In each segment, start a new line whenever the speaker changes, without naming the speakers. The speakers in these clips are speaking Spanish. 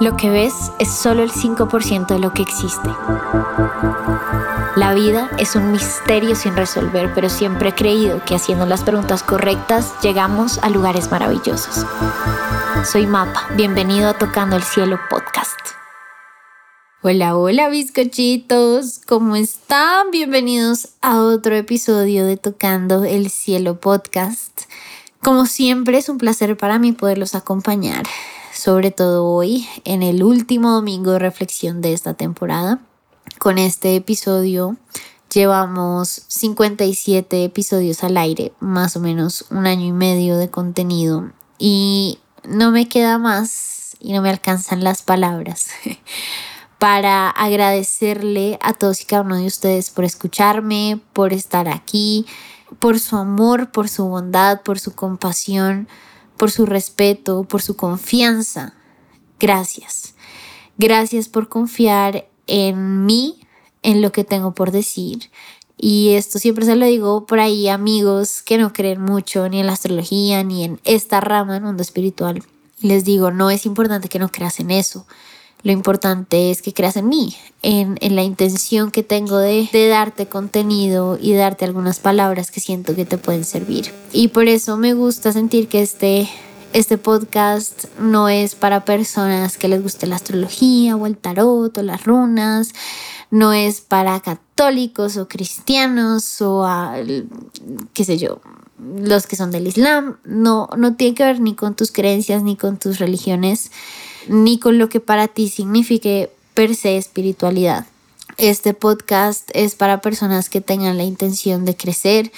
Lo que ves es solo el 5% de lo que existe. La vida es un misterio sin resolver, pero siempre he creído que haciendo las preguntas correctas llegamos a lugares maravillosos. Soy Mapa, bienvenido a Tocando el Cielo Podcast. Hola, hola bizcochitos, ¿cómo están? Bienvenidos a otro episodio de Tocando el Cielo Podcast. Como siempre es un placer para mí poderlos acompañar sobre todo hoy, en el último domingo de reflexión de esta temporada. Con este episodio llevamos 57 episodios al aire, más o menos un año y medio de contenido y no me queda más y no me alcanzan las palabras para agradecerle a todos y cada uno de ustedes por escucharme, por estar aquí, por su amor, por su bondad, por su compasión por su respeto, por su confianza. Gracias. Gracias por confiar en mí, en lo que tengo por decir. Y esto siempre se lo digo por ahí amigos que no creen mucho ni en la astrología ni en esta rama del mundo espiritual. Les digo, no es importante que no creas en eso. Lo importante es que creas en mí, en, la intención que tengo de, de, darte contenido y darte algunas palabras que siento que te pueden servir. Y por eso me gusta sentir que este, este podcast no es para personas que les guste la astrología o el tarot o las runas, no es para católicos o cristianos o qué sé yo, los que son del Islam, no, no tiene que ver ni con tus creencias ni con tus religiones ni con lo que para ti signifique per se espiritualidad. Este podcast es para personas que tengan la intención de crecer.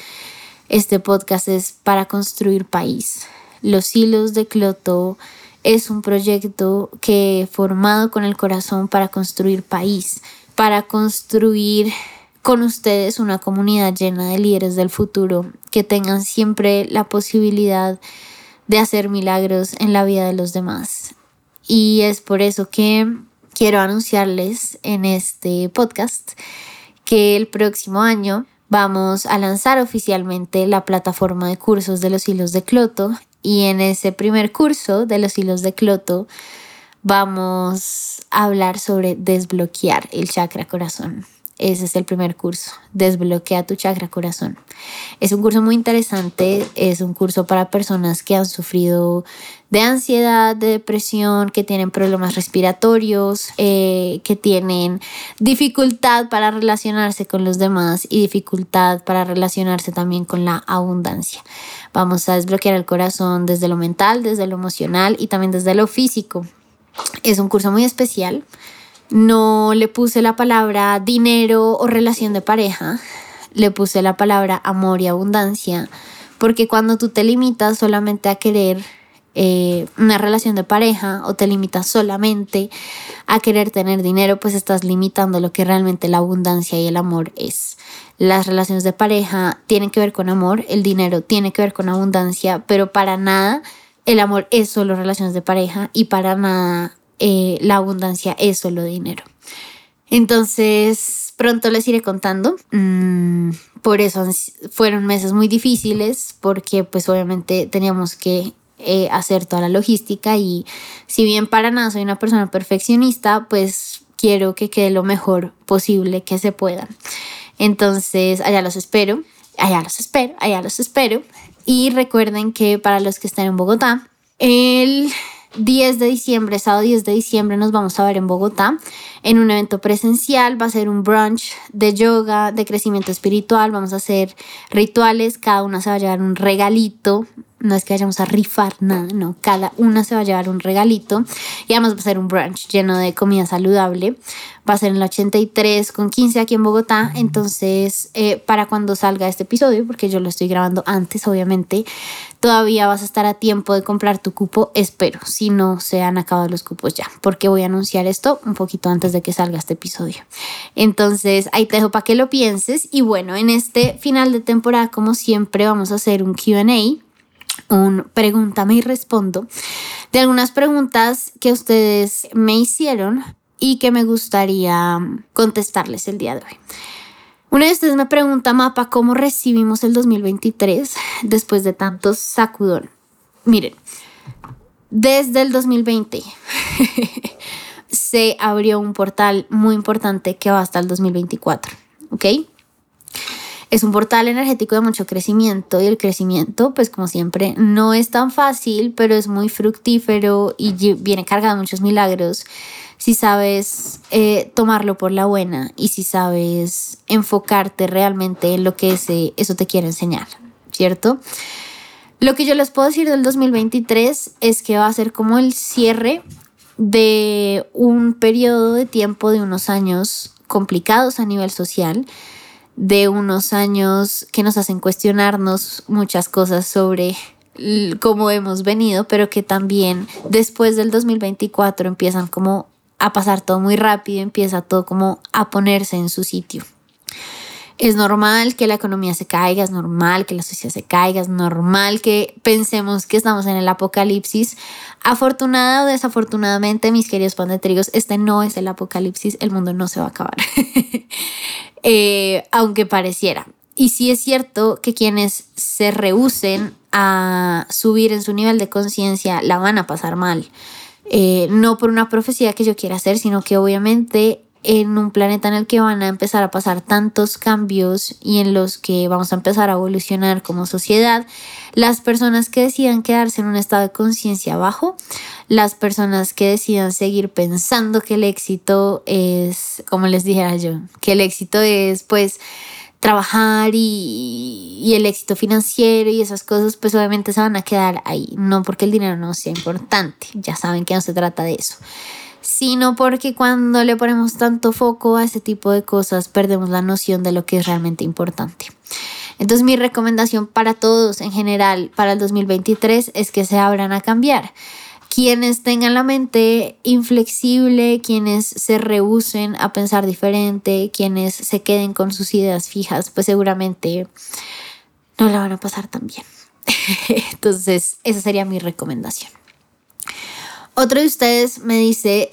Este podcast es para construir país. Los hilos de Cloto es un proyecto que he formado con el corazón para construir país, para construir con ustedes una comunidad llena de líderes del futuro que tengan siempre la posibilidad de hacer milagros en la vida de los demás. Y es por eso que quiero anunciarles en este podcast que el próximo año vamos a lanzar oficialmente la plataforma de cursos de los hilos de Cloto y en ese primer curso de los hilos de Cloto vamos a hablar sobre desbloquear el chakra corazón. Ese es el primer curso, Desbloquea tu chakra corazón. Es un curso muy interesante, es un curso para personas que han sufrido de ansiedad, de depresión, que tienen problemas respiratorios, eh, que tienen dificultad para relacionarse con los demás y dificultad para relacionarse también con la abundancia. Vamos a desbloquear el corazón desde lo mental, desde lo emocional y también desde lo físico. Es un curso muy especial no le puse la palabra dinero o relación de pareja, le puse la palabra amor y abundancia, porque cuando tú te limitas solamente a querer eh, una relación de pareja o te limitas solamente a querer tener dinero, pues estás limitando lo que realmente la abundancia y el amor es. Las relaciones de pareja tienen que ver con amor, el dinero tiene que ver con abundancia, pero para nada el amor es solo relaciones de pareja y para nada eh, la abundancia es solo dinero. Entonces, pronto les iré contando. Mm, por eso fueron meses muy difíciles porque pues obviamente teníamos que eh, hacer toda la logística y si bien para nada soy una persona perfeccionista, pues quiero que quede lo mejor posible que se pueda. Entonces, allá los espero, allá los espero, allá los espero. Y recuerden que para los que están en Bogotá, el 10 de diciembre, sábado 10 de diciembre, nos vamos a ver en Bogotá en un evento presencial. Va a ser un brunch de yoga, de crecimiento espiritual. Vamos a hacer rituales. Cada una se va a llevar un regalito no es que vayamos a rifar nada, no, cada una se va a llevar un regalito y además va a ser un brunch lleno de comida saludable. Va a ser en el 83 con 15 aquí en Bogotá, entonces eh, para cuando salga este episodio, porque yo lo estoy grabando antes, obviamente, todavía vas a estar a tiempo de comprar tu cupo, espero, si no se han acabado los cupos ya, porque voy a anunciar esto un poquito antes de que salga este episodio. Entonces ahí te dejo para que lo pienses. Y bueno, en este final de temporada, como siempre, vamos a hacer un QA un pregúntame y respondo de algunas preguntas que ustedes me hicieron y que me gustaría contestarles el día de hoy. Una de ustedes me pregunta, Mapa, ¿cómo recibimos el 2023 después de tantos sacudón? Miren, Desde el 2020 se abrió un portal muy importante que va hasta el 2024, ¿ok? Es un portal energético de mucho crecimiento y el crecimiento, pues como siempre, no es tan fácil, pero es muy fructífero y viene cargado de muchos milagros si sabes eh, tomarlo por la buena y si sabes enfocarte realmente en lo que ese, eso te quiere enseñar, ¿cierto? Lo que yo les puedo decir del 2023 es que va a ser como el cierre de un periodo de tiempo de unos años complicados a nivel social, de unos años que nos hacen cuestionarnos muchas cosas sobre cómo hemos venido, pero que también después del 2024 empiezan como a pasar todo muy rápido, empieza todo como a ponerse en su sitio. Es normal que la economía se caiga, es normal que la sociedad se caiga, es normal que pensemos que estamos en el apocalipsis. Afortunada o desafortunadamente, mis queridos pan de trigos, este no es el apocalipsis, el mundo no se va a acabar. Eh, aunque pareciera. Y sí es cierto que quienes se rehúsen a subir en su nivel de conciencia la van a pasar mal. Eh, no por una profecía que yo quiera hacer, sino que obviamente en un planeta en el que van a empezar a pasar tantos cambios y en los que vamos a empezar a evolucionar como sociedad, las personas que decidan quedarse en un estado de conciencia bajo, las personas que decidan seguir pensando que el éxito es, como les dijera yo, que el éxito es pues trabajar y, y, el éxito financiero y esas cosas, pues obviamente se van a quedar ahí. No porque el dinero no sea importante, ya saben que no se trata de eso, sino porque cuando le ponemos tanto foco a ese tipo de cosas, perdemos la noción de lo que es realmente importante. Entonces mi recomendación para todos en general para el 2023 es que se abran a cambiar quienes tengan la mente inflexible, quienes se rehúsen a pensar diferente, quienes se queden con sus ideas fijas, pues seguramente no la van a pasar tan bien. Entonces, esa sería mi recomendación. Otro de ustedes me dice,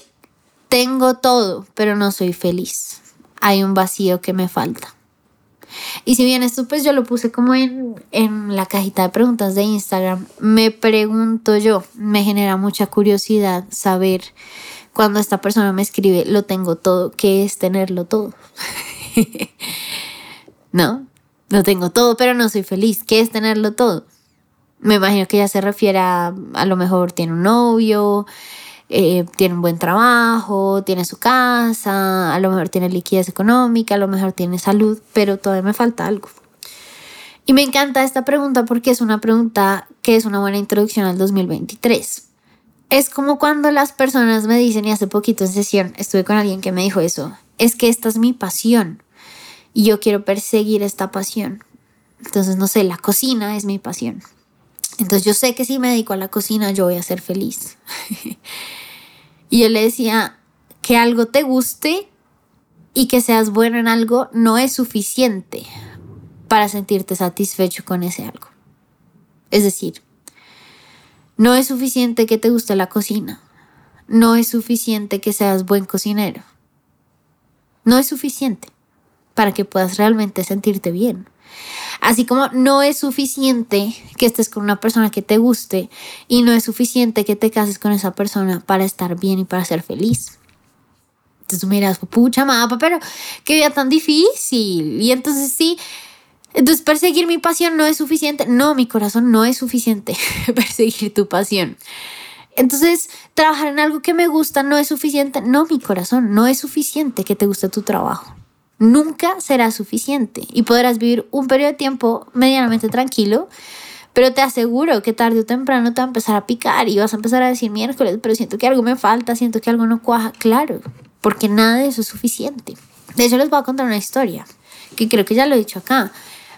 tengo todo, pero no soy feliz. Hay un vacío que me falta. Y si bien esto pues yo lo puse como en, en la cajita de preguntas de Instagram, me pregunto yo, me genera mucha curiosidad saber cuando esta persona me escribe, lo tengo todo, ¿qué es tenerlo todo? no, lo tengo todo, pero no soy feliz. ¿Qué es tenerlo todo? Me imagino que ella se refiere a, a lo mejor tiene un novio, eh, tiene un buen trabajo, tiene su casa, a lo mejor tiene liquidez económica, a lo mejor tiene salud, pero todavía me falta algo. Y me encanta esta pregunta porque es una pregunta que es una buena introducción al 2023. Es como cuando las personas me dicen, y hace poquito en sesión estuve con alguien que me dijo eso, es que esta es mi pasión y yo quiero perseguir esta pasión. Entonces, no sé, la cocina es mi pasión. Entonces yo sé que si me dedico a la cocina yo voy a ser feliz. y yo le decía que algo te guste y que seas bueno en algo no es suficiente para sentirte satisfecho con ese algo. Es decir, no es suficiente que te guste la cocina. No es suficiente que seas buen cocinero. No es suficiente para que puedas realmente sentirte bien. Así como no es suficiente que estés con una persona que te guste y no es suficiente que te cases con esa persona para estar bien y para ser feliz. Entonces tú miras, pucha mapa, pero qué vida tan difícil. Y entonces sí, entonces perseguir mi pasión no es suficiente. No, mi corazón no es suficiente perseguir tu pasión. Entonces, trabajar en algo que me gusta no es suficiente. No, mi corazón, no es suficiente que te guste tu trabajo nunca será suficiente y podrás vivir un periodo de tiempo medianamente tranquilo, pero te aseguro que tarde o temprano te va a empezar a picar y vas a empezar a decir miércoles, pero siento que algo me falta, siento que algo no cuaja. Claro, porque nada de eso es suficiente. De hecho, les voy a contar una historia que creo que ya lo he dicho acá,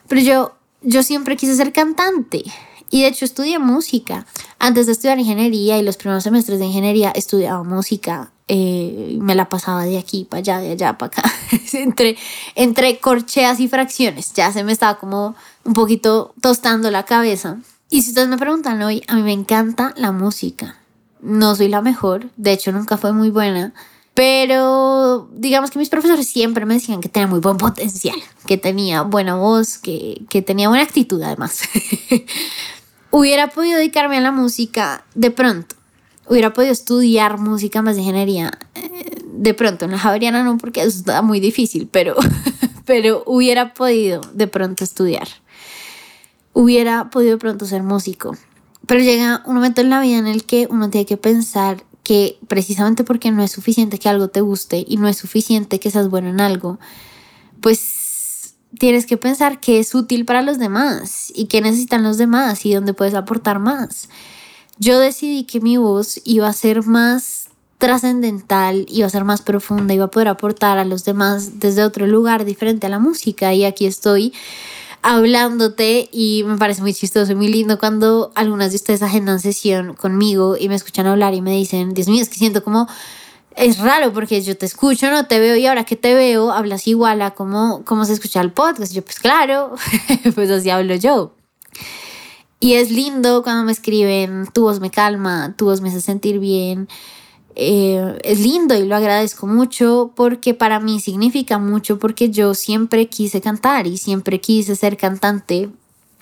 pero yo, yo siempre quise ser cantante. Y de hecho estudié música. Antes de estudiar ingeniería y los primeros semestres de ingeniería estudiaba música eh, me la pasaba de aquí para allá, de allá para acá, entre, entre corcheas y fracciones. Ya se me estaba como un poquito tostando la cabeza. Y si ustedes me preguntan hoy, a mí me encanta la música. No soy la mejor, de hecho nunca fue muy buena, pero digamos que mis profesores siempre me decían que tenía muy buen potencial, que tenía buena voz, que, que tenía buena actitud además. Hubiera podido dedicarme a la música de pronto, hubiera podido estudiar música más de ingeniería. Eh, de pronto en la Javeriana no, porque eso está muy difícil, pero, pero hubiera podido de pronto estudiar. Hubiera podido de pronto ser músico. Pero llega un momento en la vida en el que uno tiene que pensar que precisamente porque no es suficiente que algo te guste y no es suficiente que seas bueno en algo, pues tienes que pensar que es útil para los demás y que necesitan los demás y dónde puedes aportar más. Yo decidí que mi voz iba a ser más trascendental, iba a ser más profunda, iba a poder aportar a los demás desde otro lugar diferente a la música y aquí estoy hablándote y me parece muy chistoso y muy lindo cuando algunas de ustedes agendan sesión conmigo y me escuchan hablar y me dicen, Dios mío, es que siento como es raro porque yo te escucho, no te veo y ahora que te veo hablas igual a como, como se escucha el podcast. yo, pues claro, pues así hablo yo. Y es lindo cuando me escriben, tu voz me calma, tu voz me hace sentir bien. Eh, es lindo y lo agradezco mucho porque para mí significa mucho porque yo siempre quise cantar y siempre quise ser cantante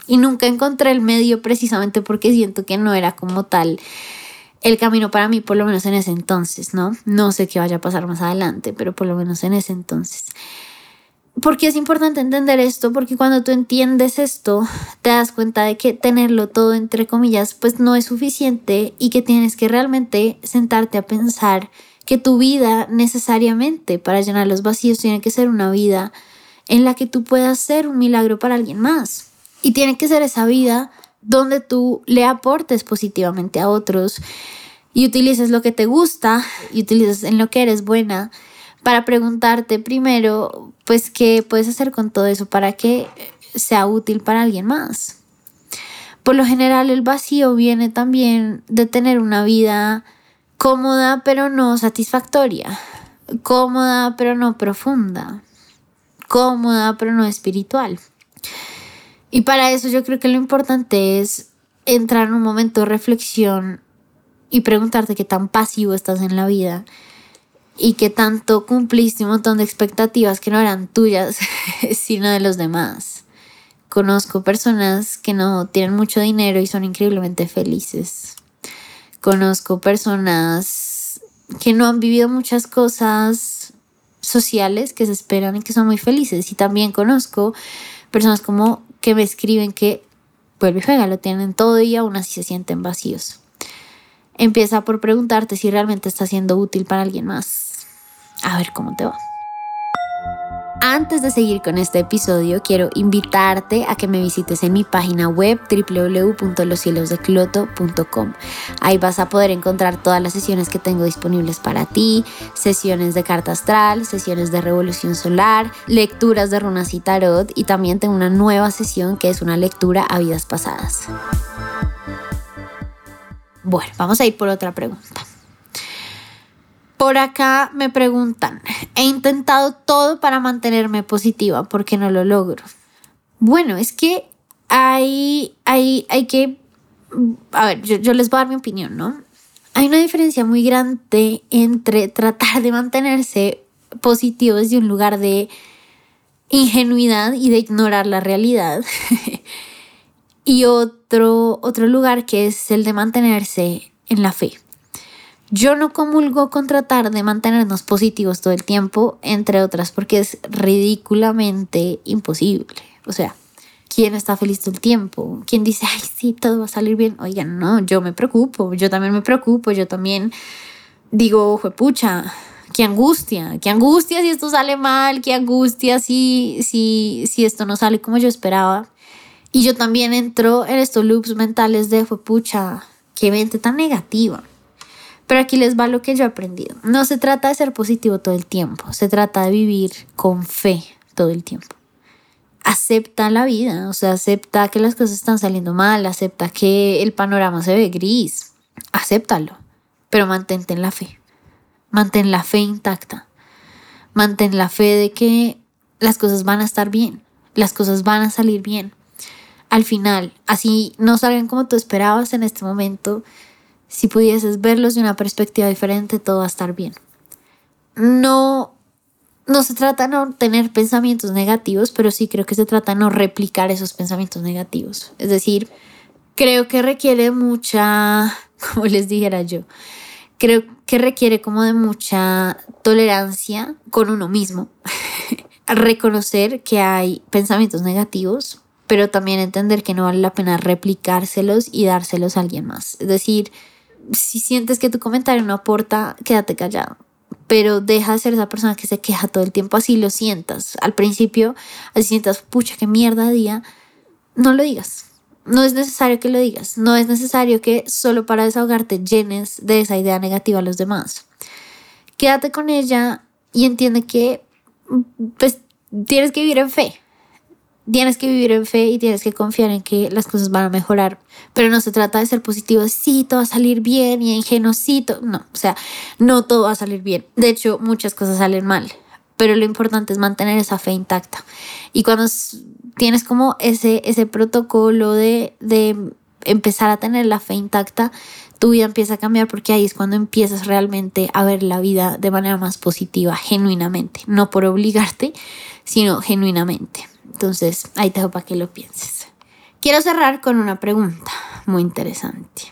y nunca encontré el medio precisamente porque siento que no era como tal el camino para mí, por lo menos en ese entonces, ¿no? No sé qué vaya a pasar más adelante, pero por lo menos en ese entonces. Porque es importante entender esto? Porque cuando tú entiendes esto, te das cuenta de que tenerlo todo entre comillas, pues no es suficiente y que tienes que realmente sentarte a pensar que tu vida necesariamente para llenar los vacíos tiene que ser una vida en la que tú puedas ser un milagro para alguien más. Y tiene que ser esa vida donde tú le aportes positivamente a otros y utilices lo que te gusta y utilices en lo que eres buena para preguntarte primero, pues, qué puedes hacer con todo eso para que sea útil para alguien más. Por lo general, el vacío viene también de tener una vida cómoda pero no satisfactoria, cómoda pero no profunda, cómoda pero no espiritual. Y para eso yo creo que lo importante es entrar en un momento de reflexión y preguntarte qué tan pasivo estás en la vida y qué tanto cumpliste un montón de expectativas que no eran tuyas, sino de los demás. Conozco personas que no tienen mucho dinero y son increíblemente felices. Conozco personas que no han vivido muchas cosas sociales que se esperan y que son muy felices. Y también conozco personas como que me escriben que vuelve y juega, lo tienen todo y aún así se sienten vacíos. Empieza por preguntarte si realmente está siendo útil para alguien más. A ver cómo te va. Antes de seguir con este episodio, quiero invitarte a que me visites en mi página web www.loscielosdecloto.com. Ahí vas a poder encontrar todas las sesiones que tengo disponibles para ti, sesiones de carta astral, sesiones de revolución solar, lecturas de runas y tarot y también tengo una nueva sesión que es una lectura a vidas pasadas. Bueno, vamos a ir por otra pregunta. Por acá me preguntan, he intentado todo para mantenerme positiva porque no lo logro. Bueno, es que hay, hay, hay que, a ver, yo, les voy a dar mi opinión, ¿no? Hay una diferencia muy grande entre tratar de mantenerse positivo desde un lugar de ingenuidad y de ignorar la realidad. y otro, otro lugar que es el de mantenerse en la fe. Yo no comulgo con tratar de mantenernos positivos todo el tiempo, entre otras, porque es ridículamente imposible. O sea, ¿quién está feliz todo el tiempo? ¿Quién dice, ay, sí, todo va a salir bien? Oigan, no, yo me preocupo, yo también me preocupo, yo también digo, pucha, qué angustia, qué angustia si esto sale mal, qué angustia si, si, si esto no sale como yo esperaba. Y yo también entro en estos loops mentales de, pucha, qué mente tan negativa. Pero aquí les va lo que yo he aprendido. No se trata de ser positivo todo el tiempo, se trata de vivir con fe todo el tiempo. Acepta la vida, o sea, acepta que las cosas están saliendo mal, acepta que el panorama se ve gris, acéptalo, pero mantente en la fe. Mantén la fe intacta. Mantén la fe de que las cosas van a estar bien, las cosas van a salir bien. Al final, así no salgan como tú esperabas en este momento, si pudieses verlos de una perspectiva diferente, todo va a estar bien. No, no se trata de no tener pensamientos negativos, pero sí creo que se trata de no replicar esos pensamientos negativos. Es decir, creo que requiere mucha, como les dijera yo, creo que requiere como de mucha tolerancia con uno mismo. Reconocer que hay pensamientos negativos, pero también entender que no vale la pena replicárselos y dárselos a alguien más. Es decir, si sientes que tu comentario no aporta, quédate callado. Pero deja de ser esa persona que se queja todo el tiempo, así lo sientas. Al principio, así sientas, pucha, qué mierda día, no lo digas no es necesario que lo digas, no es necesario que solo para desahogarte llenes de esa idea negativa a los demás. Quédate con ella y entiende que pues, tienes que vivir en fe. Tienes que vivir en fe y tienes que confiar en que las cosas van a mejorar. Pero no se trata de ser positivo, sí, todo va a salir bien y ingenuocito. No, o sea, no todo va a salir bien. De hecho, muchas cosas salen mal. Pero lo importante es mantener esa fe intacta. Y cuando tienes como ese, ese protocolo de, de empezar a tener la fe intacta, tu vida empieza a cambiar porque ahí es cuando empiezas realmente a ver la vida de manera más positiva, genuinamente, no por obligarte, sino genuinamente. Entonces, ahí te dejo para que lo pienses. Quiero cerrar con una pregunta muy interesante.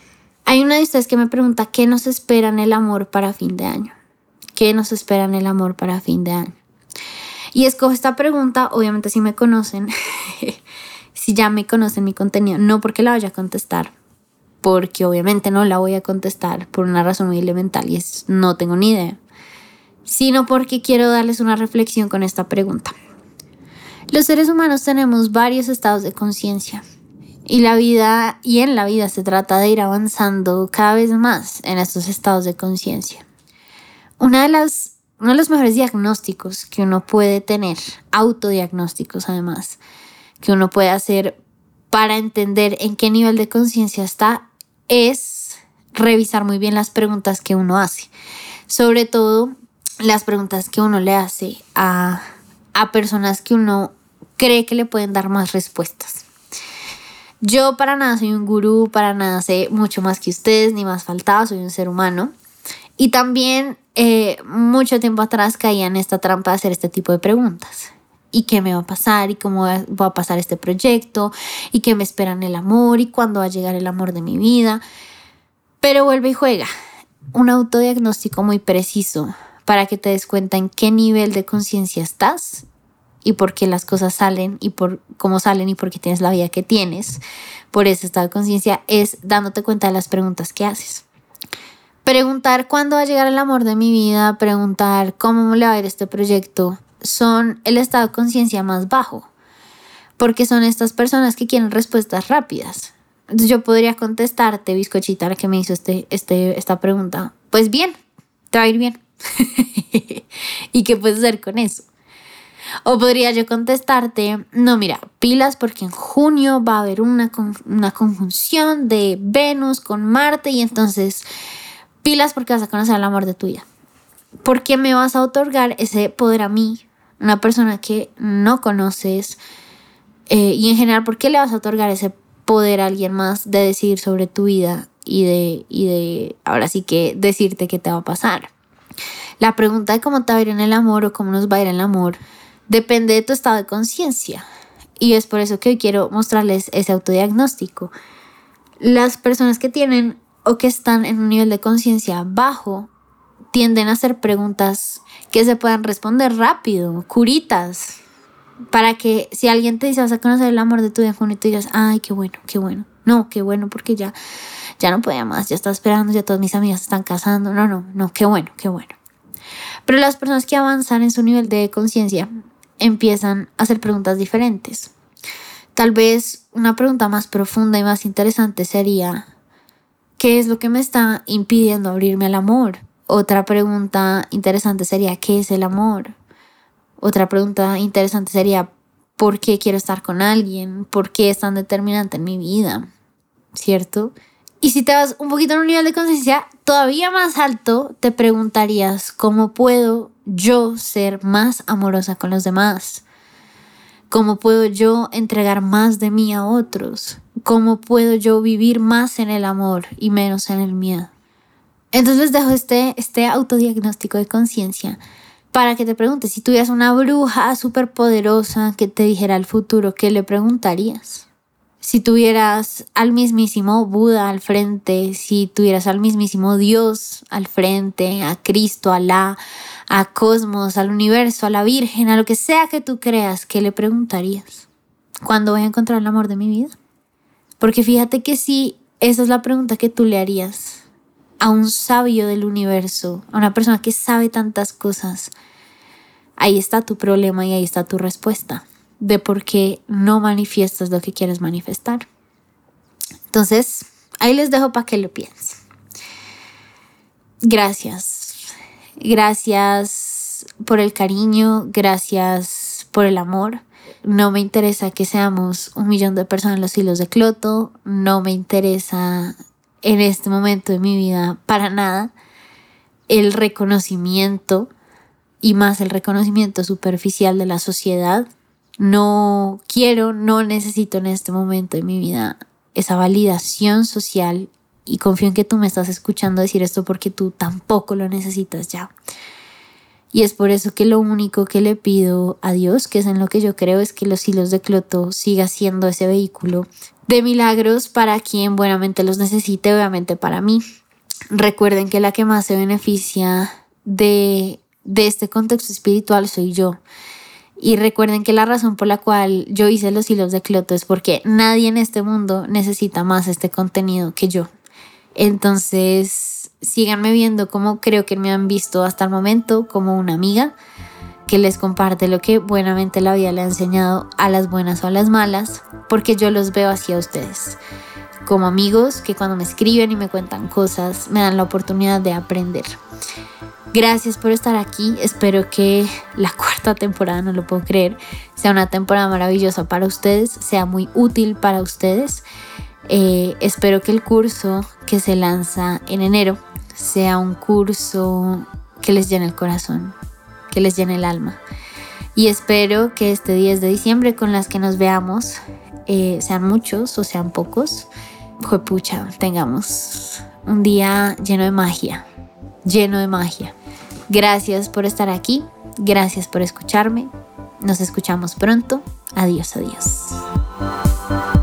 Hay una de ustedes que me pregunta, ¿qué nos espera en el amor para fin de año? ¿Qué nos espera en el amor para fin de año? Y escojo esta pregunta, obviamente si me conocen, si ya me conocen mi contenido, no porque la vaya a contestar, porque obviamente no la voy a contestar por una razón muy elemental y es no tengo ni idea, sino porque quiero darles una reflexión con esta pregunta. Los seres humanos tenemos varios estados de conciencia y la vida y en la vida se trata de ir avanzando cada vez más en estos estados de conciencia. Una de las uno de los mejores diagnósticos que uno puede tener, autodiagnósticos además, que uno puede hacer para entender en qué nivel de conciencia está, es revisar muy bien las preguntas que uno hace. Sobre todo las preguntas que uno le hace a, a personas que uno cree que le pueden dar más respuestas. Yo para nada soy un gurú, para nada sé mucho más que ustedes, ni más faltaba, soy un ser humano. Y también eh, mucho tiempo atrás caía en esta trampa de hacer este tipo de preguntas. ¿Y qué me va a pasar? ¿Y cómo va a pasar este proyecto? ¿Y qué me espera en el amor? ¿Y cuándo va a llegar el amor de mi vida? Pero vuelve y juega. Un autodiagnóstico muy preciso para que te des cuenta en qué nivel de conciencia estás y por qué las cosas salen y por cómo salen y por qué tienes la vida que tienes por ese estado de conciencia es dándote cuenta de las preguntas que haces. Preguntar cuándo va a llegar el amor de mi vida, preguntar cómo le va a ir este proyecto, son el estado de conciencia más bajo, porque son estas personas que quieren respuestas rápidas. Yo podría contestarte, bizcochita, que me hizo este, este, esta pregunta, pues bien, te va a ir bien. ¿Y qué puedes hacer con eso? O podría yo contestarte, no, mira, pilas porque en junio va a haber una, una conjunción de Venus con Marte y entonces pilas porque vas a conocer el amor de tu vida. ¿Por qué me vas a otorgar ese poder a mí, una persona que no conoces? Eh, y en general, ¿por qué le vas a otorgar ese poder a alguien más de decidir sobre tu vida y de, y de ahora sí que decirte qué te va a pasar? La pregunta de cómo te va a ir en el amor o cómo nos va a ir en el amor depende de tu estado de conciencia. Y es por eso que hoy quiero mostrarles ese autodiagnóstico. Las personas que tienen o que están en un nivel de conciencia bajo tienden a hacer preguntas que se puedan responder rápido, curitas, para que si alguien te dice vas a conocer el amor de tu vida y tú digas, ay, qué bueno, qué bueno. No, qué bueno porque ya, ya no podía más, ya está esperando, ya todas mis amigas están casando. No, no, no, qué bueno, qué bueno. Pero las personas que avanzan en su nivel de conciencia empiezan a hacer preguntas diferentes. Tal vez una pregunta más profunda y más interesante sería, ¿Qué es lo que me está impidiendo abrirme al amor? Otra pregunta interesante sería, ¿qué es el amor? Otra pregunta interesante sería, ¿por qué quiero estar con alguien? ¿Por qué es tan determinante en mi vida? ¿Cierto? Y si te vas un poquito en un nivel de conciencia todavía más alto, te preguntarías, ¿cómo puedo yo ser más amorosa con los demás? ¿Cómo puedo yo entregar más de mí a otros? ¿Cómo puedo yo vivir más en el amor y menos en el miedo? Entonces les dejo este, este autodiagnóstico de conciencia para que te preguntes, si tuvieras una bruja súper poderosa que te dijera el futuro, ¿qué le preguntarías? Si tuvieras al mismísimo Buda al frente, si tuvieras al mismísimo Dios al frente, a Cristo, a Alá, a Cosmos, al universo, a la Virgen, a lo que sea que tú creas, ¿qué le preguntarías? ¿Cuándo voy a encontrar el amor de mi vida? Porque fíjate que si esa es la pregunta que tú le harías a un sabio del universo, a una persona que sabe tantas cosas, ahí está tu problema y ahí está tu respuesta de por qué no manifiestas lo que quieres manifestar. Entonces, ahí les dejo para que lo piensen. Gracias. Gracias por el cariño, gracias por el amor. No me interesa que seamos un millón de personas en los hilos de Cloto, no me interesa en este momento de mi vida para nada el reconocimiento y más el reconocimiento superficial de la sociedad no quiero, no necesito en este momento de mi vida esa validación social y confío en que tú me estás escuchando decir esto porque tú tampoco lo necesitas ya. Y es por eso que lo único que le pido a Dios, que es en lo que yo creo, es que los hilos de Cloto siga siendo ese vehículo de milagros para quien buenamente los necesite, obviamente para mí. Recuerden que la que más se beneficia de, de este contexto espiritual soy yo. Y recuerden que la razón por la cual yo hice los hilos de Cloto es porque nadie en este mundo necesita más este contenido que yo. Entonces, síganme viendo como creo que me han visto hasta el momento, como una amiga que les comparte lo que buenamente la vida le ha enseñado a las buenas o a las malas, porque yo los veo hacia ustedes como amigos que cuando me escriben y me cuentan cosas me dan la oportunidad de aprender. Gracias por estar aquí. Espero que la cuarta temporada, no lo puedo creer, sea una temporada maravillosa para ustedes, sea muy útil para ustedes. Eh, espero que el curso que se lanza en enero sea un curso que les llene el corazón, que les llene el alma. Y espero que este 10 de diciembre con las que nos veamos, eh, sean muchos o sean pocos, pucha, tengamos un día lleno de magia, lleno de magia. Gracias por estar aquí, gracias por escucharme. Nos escuchamos pronto. Adiós, adiós.